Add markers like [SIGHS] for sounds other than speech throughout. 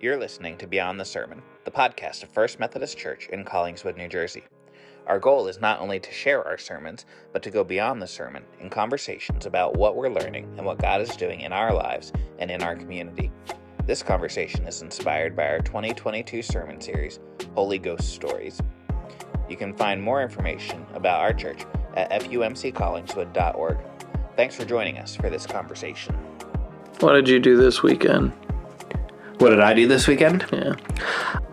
You're listening to Beyond the Sermon, the podcast of First Methodist Church in Collingswood, New Jersey. Our goal is not only to share our sermons, but to go beyond the sermon in conversations about what we're learning and what God is doing in our lives and in our community. This conversation is inspired by our 2022 sermon series, Holy Ghost Stories. You can find more information about our church at fumccollingswood.org. Thanks for joining us for this conversation. What did you do this weekend? What did I do this weekend? Yeah.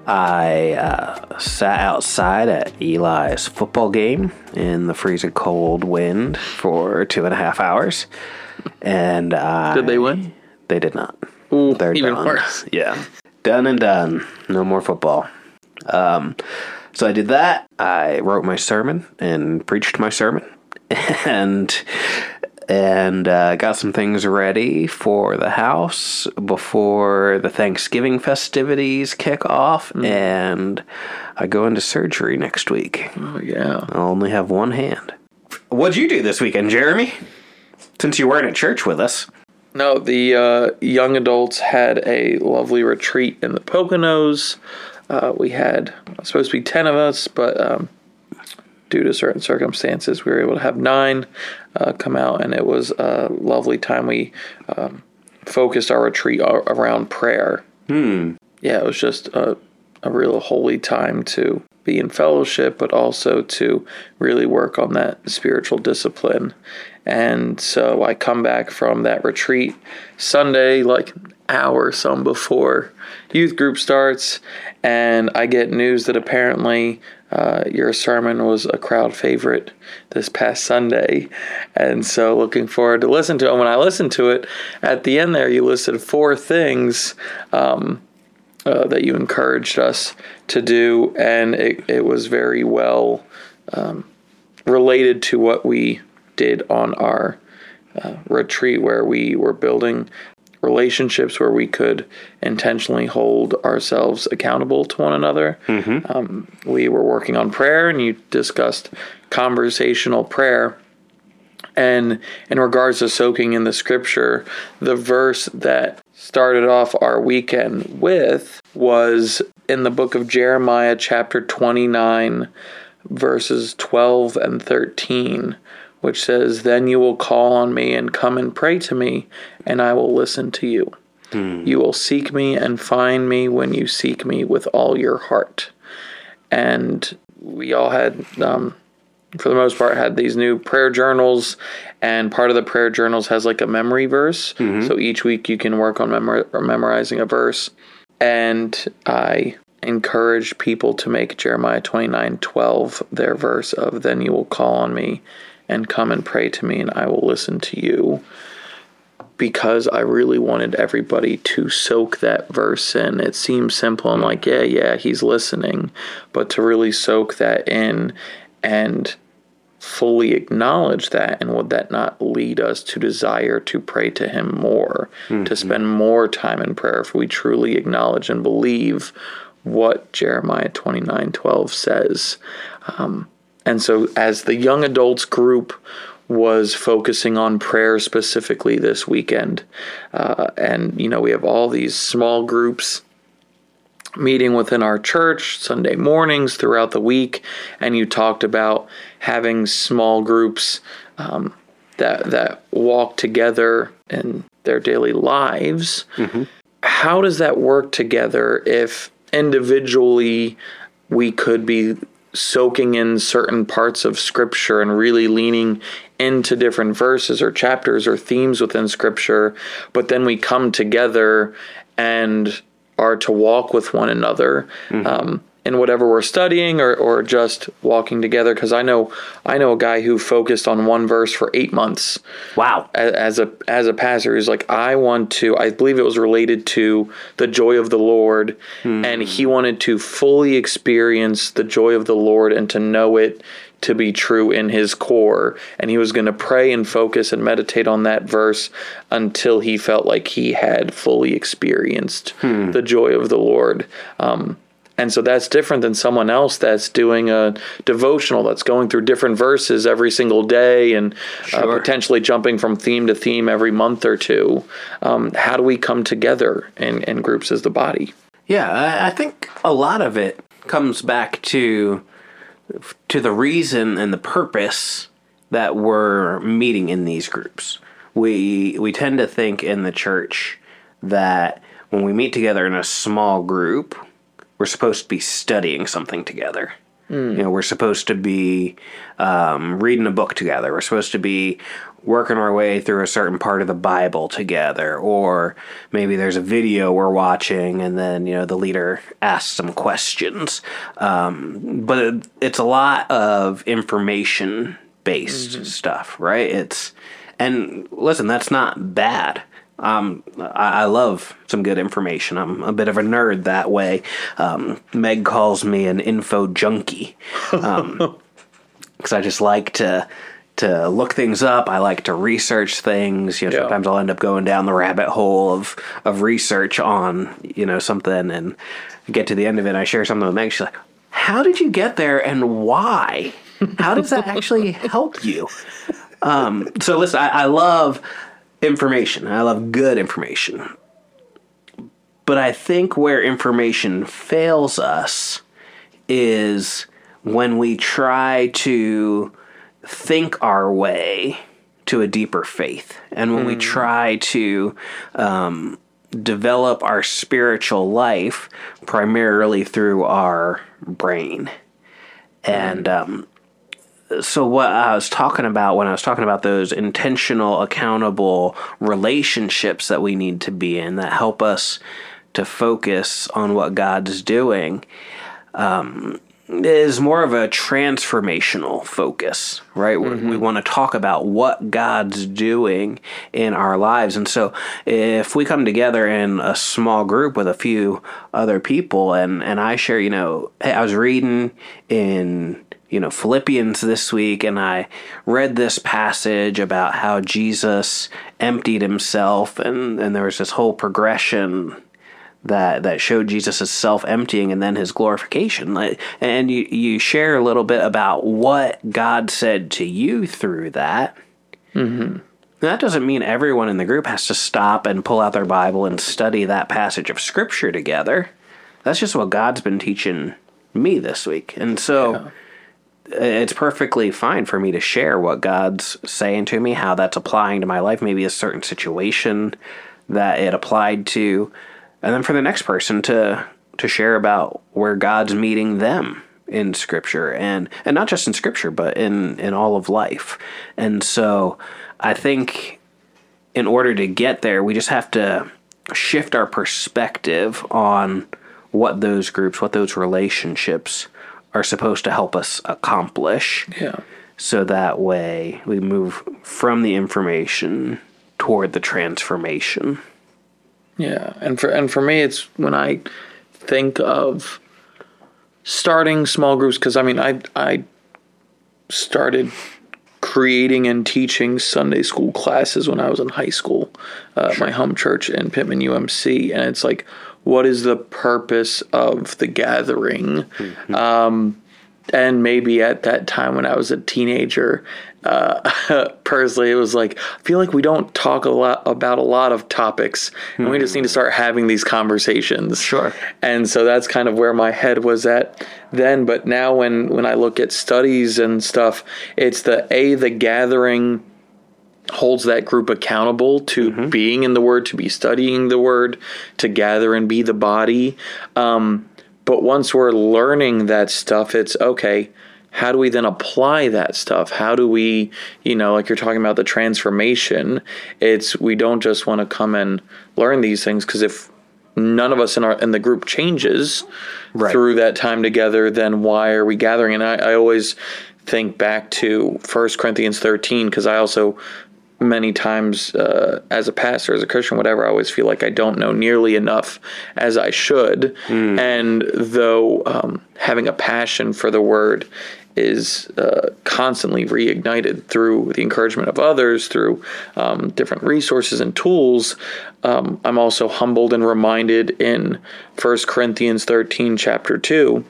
I uh, sat outside at Eli's football game in the freezing cold wind for two and a half hours. And I, Did they win? They did not. Ooh, They're even done. worse. [LAUGHS] Yeah. Done and done. No more football. Um, so I did that. I wrote my sermon and preached my sermon. [LAUGHS] And and uh, got some things ready for the house before the Thanksgiving festivities kick off, and I go into surgery next week. Oh yeah. I'll only have one hand. What'd you do this weekend, Jeremy? Since you weren't at church with us. No, the uh, young adults had a lovely retreat in the Poconos. Uh, we had supposed to be ten of us, but um, due to certain circumstances, we were able to have nine uh, come out, and it was a lovely time. We um, focused our retreat around prayer. Hmm. yeah, it was just a, a real holy time to be in fellowship, but also to really work on that spiritual discipline. And so I come back from that retreat Sunday, like an hour or some before youth group starts, and I get news that apparently uh, your sermon was a crowd favorite this past Sunday. And so looking forward to listen to it. And when I listened to it, at the end there, you listed four things. Um, uh, that you encouraged us to do, and it, it was very well um, related to what we did on our uh, retreat, where we were building relationships where we could intentionally hold ourselves accountable to one another. Um, we were working on prayer, and you discussed conversational prayer. And in regards to soaking in the scripture, the verse that started off our weekend with was in the book of Jeremiah, chapter 29, verses 12 and 13, which says, Then you will call on me and come and pray to me, and I will listen to you. You will seek me and find me when you seek me with all your heart. And we all had um, for the most part had these new prayer journals and part of the prayer journals has like a memory verse so each week you can work on memor- memorizing a verse and i encouraged people to make jeremiah 29 12 their verse of then you will call on me and come and pray to me and i will listen to you. Because I really wanted everybody to soak that verse in. It seems simple. And like, yeah, yeah, he's listening, but to really soak that in and fully acknowledge that and would that not lead us to desire to pray to him more to mm-hmm. spend more time in prayer if we truly acknowledge and believe what jeremiah 29 12 says um, and so as the young adults group was focusing on prayer specifically this weekend uh, and you know we have all these small groups meeting within our church Sunday mornings throughout the week, and you talked about having small groups um, that that walk together in their daily lives. How does that work together if individually we could be soaking in certain parts of scripture and really leaning into different verses or chapters or themes within scripture, but then we come together and are to walk with one another. Um, in whatever we're studying or, or just walking together. Because I know I know a guy who focused on one verse for eight months Wow. a- as a as a pastor who's like I want to I believe it was related to the joy of the Lord and he wanted to fully experience the joy of the Lord and to know it to be true in his core and he was going to pray and focus and meditate on that verse until he felt like he had fully experienced the joy of the Lord um, and so that's different than someone else that's doing a devotional that's going through different verses every single day and uh, potentially jumping from theme to theme every month or two. Um, how do we come together in, in groups as the body? Yeah, I, I think a lot of it comes back to to the reason and the purpose that we're meeting in these groups. We we tend to think in the church that when we meet together in a small group, we're supposed to be studying something together. You know, we're supposed to be um, reading a book together. We're supposed to be working our way through a certain part of the Bible together, or maybe there's a video we're watching, and then you know the leader asks some questions. Um, but it, it's a lot of information based stuff, right? It's and listen, that's not bad. Um, I, I love some good information. I'm a bit of a nerd that way. Um, Meg calls me an info junkie [LAUGHS] because I just like to to look things up. I like to research things. You know, Yeah. sometimes I'll end up going down the rabbit hole of of research on you know something and get to the end of it. and I share something with Meg. She's like, "How did you get there and why? How does that actually help you?" Um, so listen, I, I love information. I love good information. But I think where information fails us is when we try to think our way to a deeper faith and when we try to um, develop our spiritual life primarily through our brain. And um, so what I was talking about when I was talking about those intentional, accountable relationships that we need to be in that help us to focus on what God's doing um, is more of a transformational focus, right? We- We want to talk about what God's doing in our lives. And so if we come together in a small group with a few other people and, and I share, you know, hey, I was reading in you know Philippians this week and I read this passage about how Jesus emptied himself and and there was this whole progression that that showed Jesus' self emptying and then his glorification. And you you share a little bit about what God said to you through that. Mm-hmm. That doesn't mean everyone in the group has to stop and pull out their Bible and study that passage of Scripture together. That's just what God's been teaching me this week, and so it's perfectly fine for me to share what God's saying to me, how that's applying to my life, maybe a certain situation that it applied to, and then for the next person to to share about where God's meeting them in scripture and and not just in scripture but in in all of life. And so I think in order to get there, we just have to shift our perspective on what those groups, what those relationships are supposed to help us accomplish. Yeah. So that way we move from the information toward the transformation. Yeah, and for and for me, it's when I think of starting small groups because I mean I I started creating and teaching Sunday school classes when I was in high school, uh, my home church in Pitman UMC, and it's like, what is the purpose of the gathering? Um, and maybe at that time when I was a teenager, uh, [LAUGHS] personally, it was like I feel like we don't talk a lot about a lot of topics, and we just need to start having these conversations. Sure. And so that's kind of where my head was at then. But now, when when I look at studies and stuff, it's the a the gathering holds that group accountable to being in the word, to be studying the word, to gather and be the body. Um, but once we're learning that stuff, it's okay. How do we then apply that stuff? How do we, you know, like you're talking about the transformation? It's we don't just want to come and learn these things because if none of us in our in the group changes Right. through that time together, then why are we gathering? And I, I always think back to First Corinthians 13 because I also many times uh, as a pastor, as a Christian, whatever, I always feel like I don't know nearly enough as I should. And though um, having a passion for the word is uh, constantly reignited through the encouragement of others, through um, different resources and tools, um, I'm also humbled and reminded in 1 Corinthians 13, chapter 2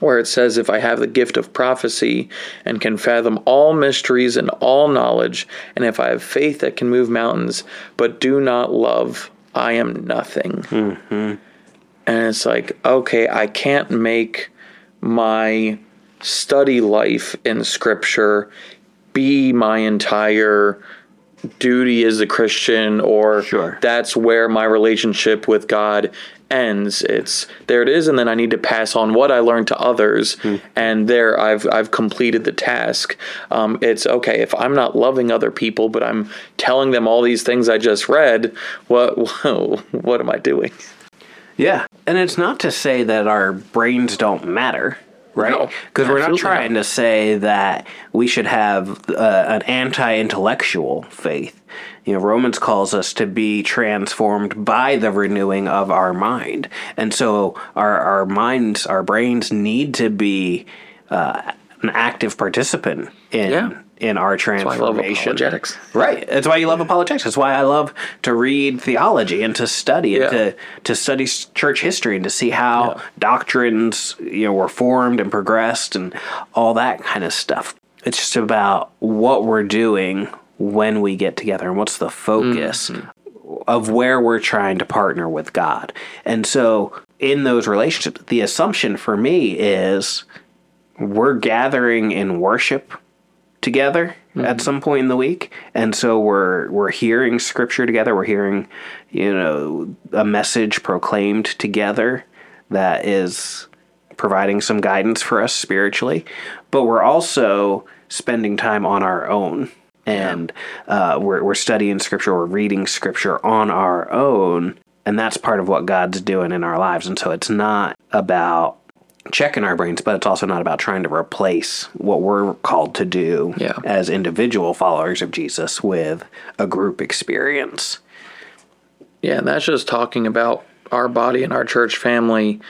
where it says, If I have the gift of prophecy and can fathom all mysteries and all knowledge, and if I have faith that can move mountains, but do not love, I am nothing. Mm-hmm. and it's like, okay, I can't make my study life in scripture be my entire duty as a Christian or Sure. that's where my relationship with God ends. It's there it is and then I need to pass on what I learned to others and there I've I've completed the task. Um, it's okay if I'm not loving other people but I'm telling them all these things I just read, what [LAUGHS] what am I doing? Yeah. And it's not to say that our brains don't matter, right? No, Because we're not trying to say that we should have uh, an anti intellectual faith. You know, Romans calls us to be transformed by the renewing of our mind. And so our, our minds, our brains need to be uh, an active participant in. Yeah. In our transformation, apologetics. Right. That's why you love apologetics. That's why I love to read theology and to study and to to study church history and to see how doctrines you know were formed and progressed and all that kind of stuff. It's just about what we're doing when we get together and what's the focus mm-hmm. of where we're trying to partner with God. And so in those relationships, the assumption for me is we're gathering in worship together at mm-hmm. some point in the week. And so we're we're hearing scripture together. We're hearing you know a message proclaimed together that is providing some guidance for us spiritually. But we're also spending time on our own and uh, we're, we're studying scripture we're reading scripture on our own and that's part of what god's doing in our lives and so it's not about checking our brains, but it's also not about trying to replace what we're called to do Yeah. as individual followers of Jesus with a group experience. Yeah, and that's just talking about our body and our church family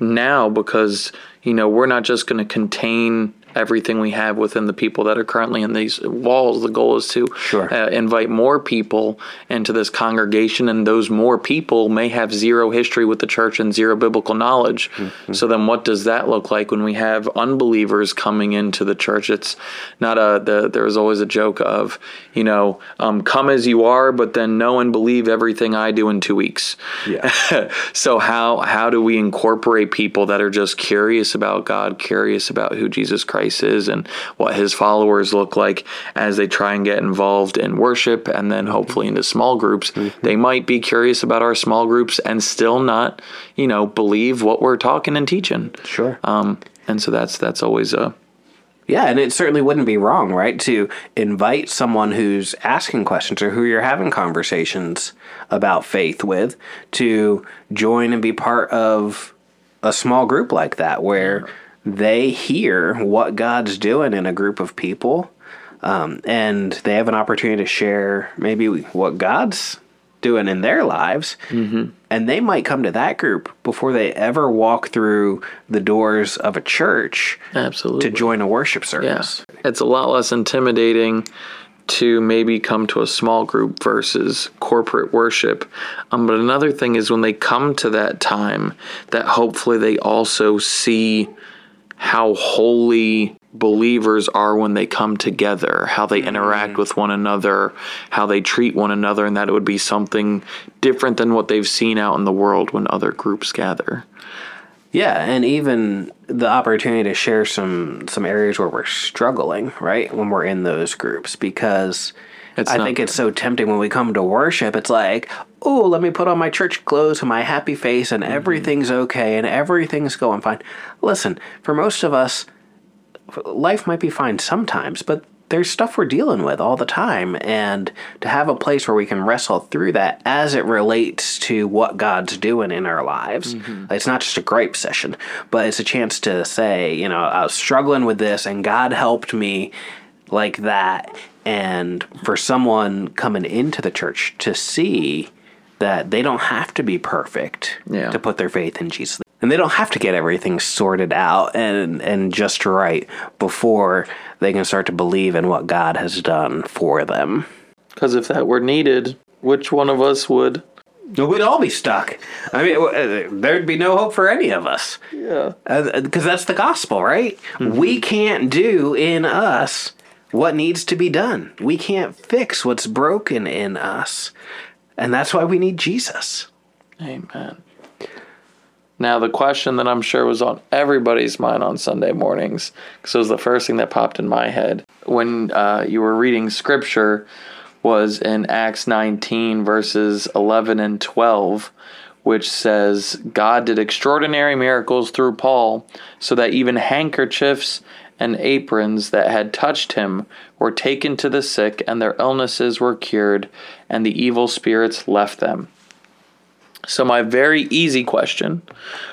now because, you know, we're not just going to contain everything we have within the people that are currently in these walls. The goal is to Sure. uh, invite more people into this congregation, and those more people may have zero history with the church and zero biblical knowledge. So then, what does that look like when we have unbelievers coming into the church? It's not a. The, there was always a joke of, you know, um, come as you are, but then know and believe everything I do in two weeks. Yeah. [LAUGHS] so how how do we incorporate people that are just curious about God, curious about who Jesus Christ is and what his followers look like as they try and get involved in worship and then hopefully into small groups. They might be curious about our small groups and still not, you know, believe what we're talking and teaching. Sure. Um and so that's that's always a Yeah, and it certainly wouldn't be wrong, right, to invite someone who's asking questions or who you're having conversations about faith with to join and be part of a small group like that where they hear what God's doing in a group of people um, and they have an opportunity to share maybe what God's doing in their lives. Mm-hmm. And they might come to that group before they ever walk through the doors of a church absolutely to join a worship service. Yes. It's a lot less intimidating to maybe come to a small group versus corporate worship. Um, but another thing is when they come to that time, that hopefully they also see how holy believers are when they come together, how they mm-hmm. interact with one another, how they treat one another, and that it would be something different than what they've seen out in the world when other groups gather. Yeah, and even the opportunity to share some some areas where we're struggling, right? When we're in those groups because It's I not- think it's so tempting when we come to worship. It's like, oh, let me put on my church clothes and my happy face, and mm-hmm. everything's okay, and everything's going fine. Listen, for most of us, life might be fine sometimes, but there's stuff we're dealing with all the time, and to have a place where we can wrestle through that as it relates to what God's doing in our lives. Mm-hmm. It's not just a gripe session, but it's a chance to say, you know, I was struggling with this, and God helped me like that. And for someone coming into the church to see that they don't have to be perfect Yeah. to put their faith in Jesus. And they don't have to get everything sorted out and, and just right before they can start to believe in what God has done for them. Because if that were needed, which one of us would? We'd all be stuck. I mean, uh, there'd be no hope for any of us. Yeah. Because that's the gospel, right? We can't do in us what needs to be done. We can't fix what's broken in us. And that's why we need Jesus. Amen. Now, the question that I'm sure was on everybody's mind on Sunday mornings, because it was the first thing that popped in my head when uh, you were reading scripture, was in Acts 19, verses 11 and 12, which says, God did extraordinary miracles through Paul, so that even handkerchiefs and aprons that had touched him were taken to the sick, and their illnesses were cured, and the evil spirits left them. So, my very easy question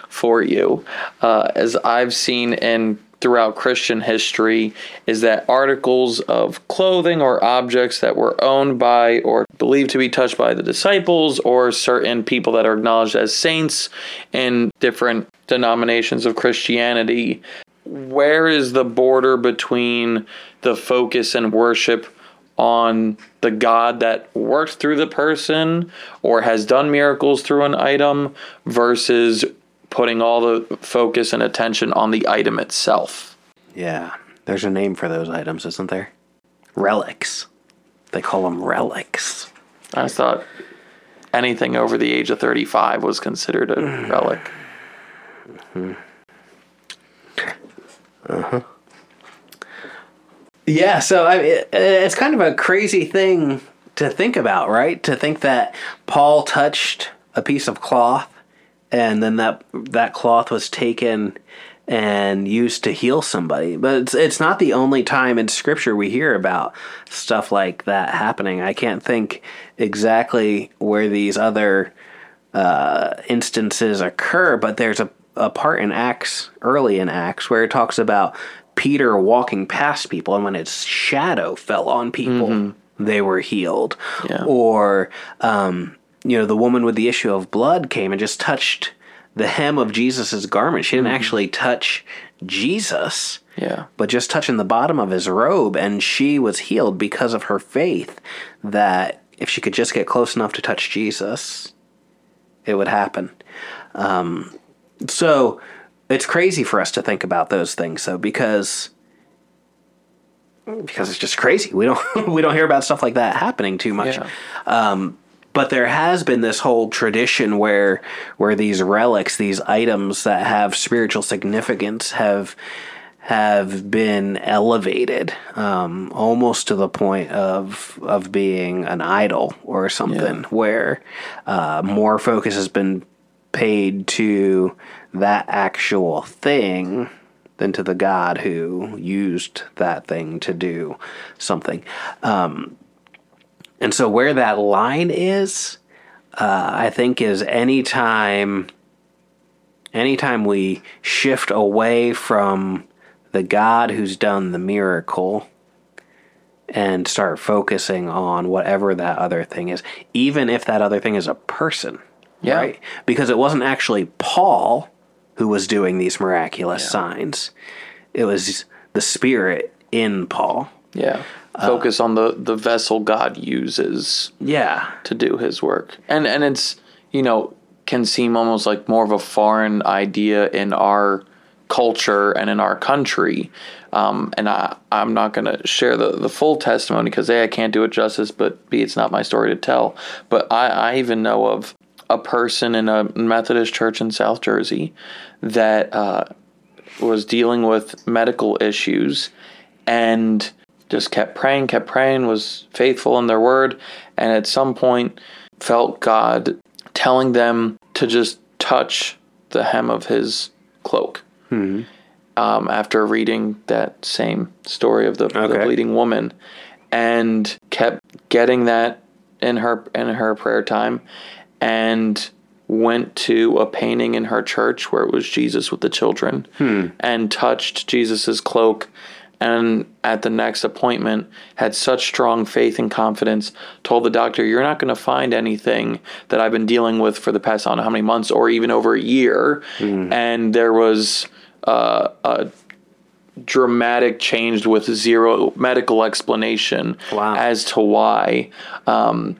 for you, uh, as I've seen in throughout Christian history, is that articles of clothing or objects that were owned by or believed to be touched by the disciples or certain people that are acknowledged as saints in different denominations of Christianity. Where is the border between the focus and worship on the God that worked through the person or has done miracles through an item versus putting all the focus and attention on the item itself. Yeah. There's a name for those items, isn't there? Relics. They call them relics. I thought anything over the age of 35 was considered a [SIGHS] relic. Mm-hmm. Yeah, so I it, it's kind of a crazy thing to think about, right? To think that Paul touched a piece of cloth and then that that cloth was taken and used to heal somebody. But it's it's not the only time in scripture we hear about stuff like that happening. I can't think exactly where these other uh, instances occur, but there's a, a part in Acts, early in Acts, where it talks about Peter walking past people, and when his shadow fell on people, they were healed. Yeah. Or, um, you know, the woman with the issue of blood came and just touched the hem of Jesus's garment. She didn't actually touch Jesus Yeah. but just touching the bottom of his robe, and she was healed because of her faith that if she could just get close enough to touch Jesus, it would happen. Um, so it's crazy for us to think about those things, though, because because it's just crazy. We don't [LAUGHS] we don't hear about stuff like that happening too much Yeah. Um, but there has been this whole tradition where where these relics these items that have spiritual significance have have been elevated um, almost to the point of of being an idol or something yeah. where uh, more focus has been paid to that actual thing than to the God who used that thing to do something. Um, and so where that line is, uh, I think is anytime anytime we shift away from the God who's done the miracle and start focusing on whatever that other thing is, even if that other thing is a person. Yeah. Right? Because it wasn't actually Paul who was doing these miraculous signs. It was the spirit in Paul. Yeah. Focus on the, the vessel God uses Yeah. to do his work. And and it's, you know, can seem almost like more of a foreign idea in our culture and in our country. Um, and I, I'm not going to share the, the full testimony because A, I can't do it justice, but B, it's not my story to tell. But I, I even know of a person in a Methodist church in South Jersey that uh, was dealing with medical issues and just kept praying, kept praying, was faithful in their word, and at some point felt God telling them to just touch the hem of his cloak. Um, after reading that same story of the, the bleeding woman, and kept getting that in her in her prayer time, and went to a painting in her church where it was Jesus with the children, and touched Jesus's cloak and at the next appointment had such strong faith and confidence told the doctor you're not going to find anything that i've been dealing with for the past i don't know how many months or even over a year. And there was uh, a dramatic change with zero medical explanation Wow. as to why um,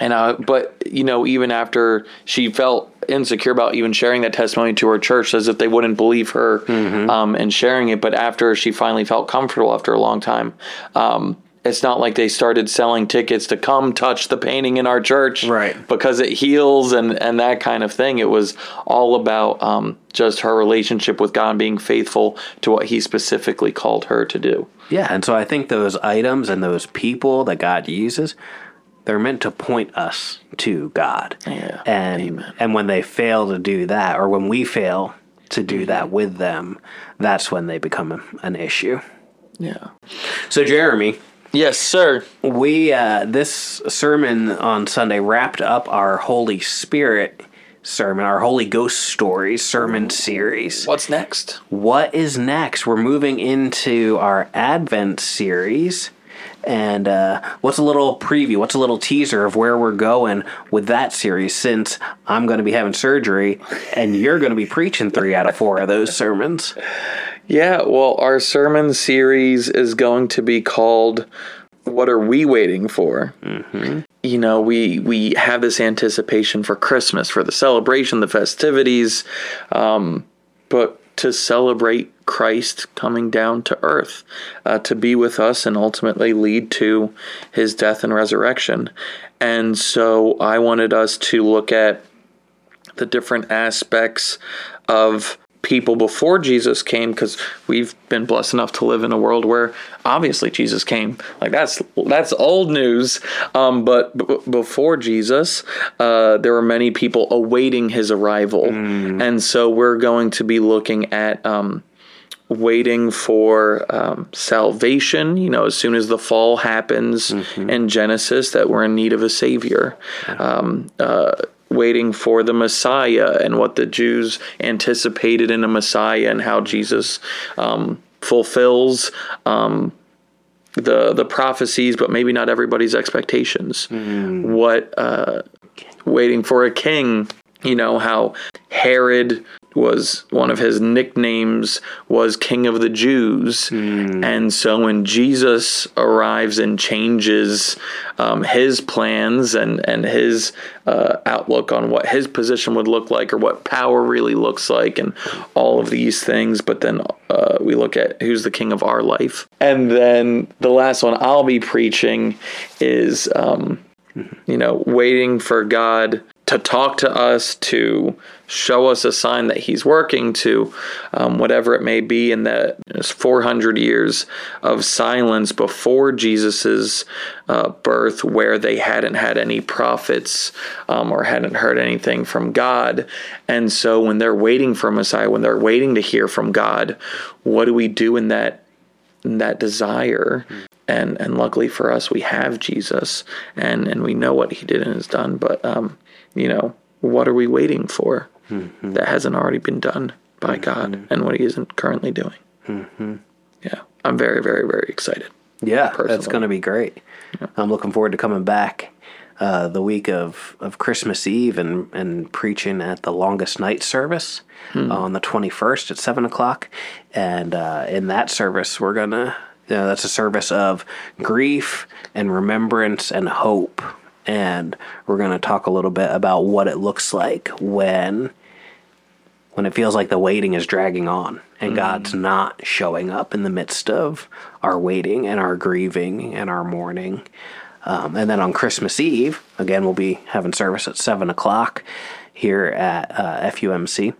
and uh, but you know, even after she felt insecure about even sharing that testimony to her church, as if they wouldn't believe her um, and sharing it. But after she finally felt comfortable after a long time, um, it's not like they started selling tickets to come touch the painting in our church Right. because it heals and and that kind of thing it was all about um, just her relationship with god and being faithful to what he specifically called her to do Yeah, and so I think those items and those people that God uses, they're meant to point us to God. Yeah, And and when they fail to do that, or when we fail to do that with them, that's when they become an issue. yeah So Jeremy, yes sir we uh, this sermon on Sunday wrapped up our Holy Spirit sermon, our Holy Ghost stories sermon series. what's next What is next? We're moving into our Advent series. And uh, what's a little preview? What's a little teaser of where we're going with that series? Since I'm going to be having surgery and you're going to be preaching three out of four of those sermons. Yeah, well, our sermon series is going to be called "What Are We Waiting For?" Mm-hmm. You know, we we have this anticipation for Christmas, for the celebration, the festivities, um, but to celebrate Christ coming down to earth, uh, to be with us, and ultimately lead to His death and resurrection. And so, I wanted us to look at the different aspects of people before Jesus came because we've been blessed enough to live in a world where obviously Jesus came. Like that's that's old news. Um, but b- before Jesus uh, there were many people awaiting his arrival. And so we're going to be looking at um, waiting for um, salvation. You know, as soon as the fall happens in Genesis, that we're in need of a savior. Um, uh, waiting for the Messiah and what the Jews anticipated in a Messiah and how Jesus um, fulfills. Um, the the prophecies, but maybe not everybody's expectations. What uh, waiting for a king? You know how Herod was one of his nicknames was King of the Jews, and so when Jesus arrives and changes um, his plans and and his uh, outlook on what his position would look like or what power really looks like, and all of these things, but then uh, we look at who's the king of our life, and then the last one I'll be preaching is. Um, you know, waiting for God to talk to us, to show us a sign that He's working, to um, whatever it may be, in that 400 years of silence before Jesus's uh, birth, where they hadn't had any prophets um, or hadn't heard anything from God, and so when they're waiting for Messiah, when they're waiting to hear from God, what do we do in that in that desire? and and luckily for us we have Jesus and and we know what he did and has done but um you know what are we waiting for that hasn't already been done by God and what he isn't currently doing. Yeah I'm very very very excited. Yeah, that's going to be great. I'm looking forward to coming back uh, the week of, of Christmas Eve and, and preaching at the longest night service on the 21st at 7 o'clock. And uh, in that service, we're going to, you know, that's a service of grief and remembrance and hope. And we're going to talk a little bit about what it looks like when when it feels like the waiting is dragging on and God's not showing up in the midst of our waiting and our grieving and our mourning. Um, and then on Christmas Eve, again, we'll be having service at 7 o'clock here at uh, FUMC.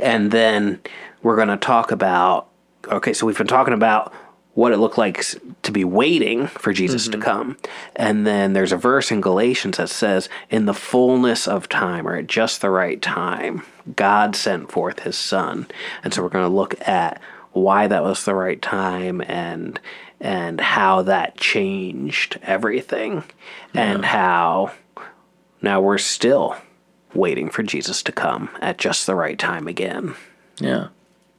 And then we're going to talk about okay, so we've been talking about what it looked like to be waiting for Jesus to mm-hmm. come. And then there's a verse in Galatians that says, In the fullness of time, or at just the right time, God sent forth his son. And so we're going to look at why that was the right time and and how that changed everything and how now we're still waiting for Jesus to come at just the right time again. Yeah.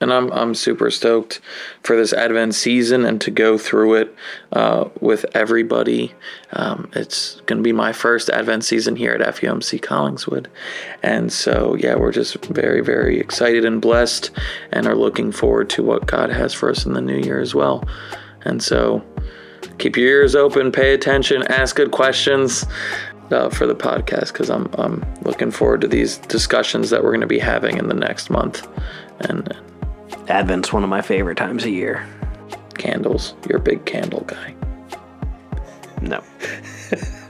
And I'm I'm super stoked for this Advent season and to go through it uh, with everybody. Um, it's going to be my first Advent season here at FUMC Collingswood, and so yeah, we're just very very excited and blessed, and are looking forward to what God has for us in the new year as well. And so, keep your ears open, pay attention, ask good questions. Uh, for the podcast, because I'm I'm looking forward to these discussions that we're going to be having in the next month, and Advent's one of my favorite times a year. Candles. You're a big candle guy. No. [LAUGHS]